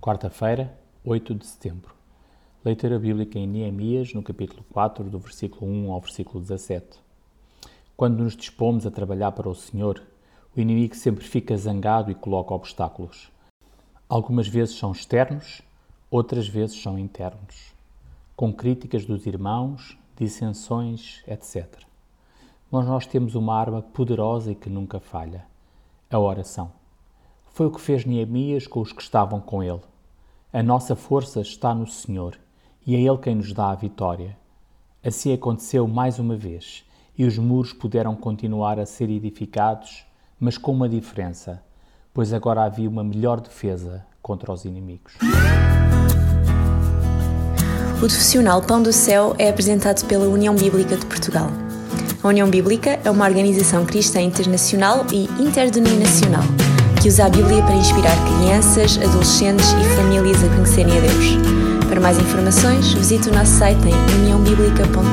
Quarta-feira, 8 de setembro. Leitura bíblica em Neemias, no capítulo 4, do versículo 1 ao versículo 17. Quando nos dispomos a trabalhar para o Senhor, o inimigo sempre fica zangado e coloca obstáculos. Algumas vezes são externos, outras vezes são internos, com críticas dos irmãos, dissensões, etc. Mas nós temos uma arma poderosa e que nunca falha: a oração. Foi o que fez Neemias com os que estavam com ele. A nossa força está no Senhor e é Ele quem nos dá a vitória. Assim aconteceu mais uma vez e os muros puderam continuar a ser edificados, mas com uma diferença, pois agora havia uma melhor defesa contra os inimigos. O profissional Pão do Céu é apresentado pela União Bíblica de Portugal. A União Bíblica é uma organização cristã internacional e interdenominacional que usa a Bíblia para inspirar crianças, adolescentes e famílias a conhecerem a Deus. Para mais informações, visite o nosso site em uniãobíblica.com.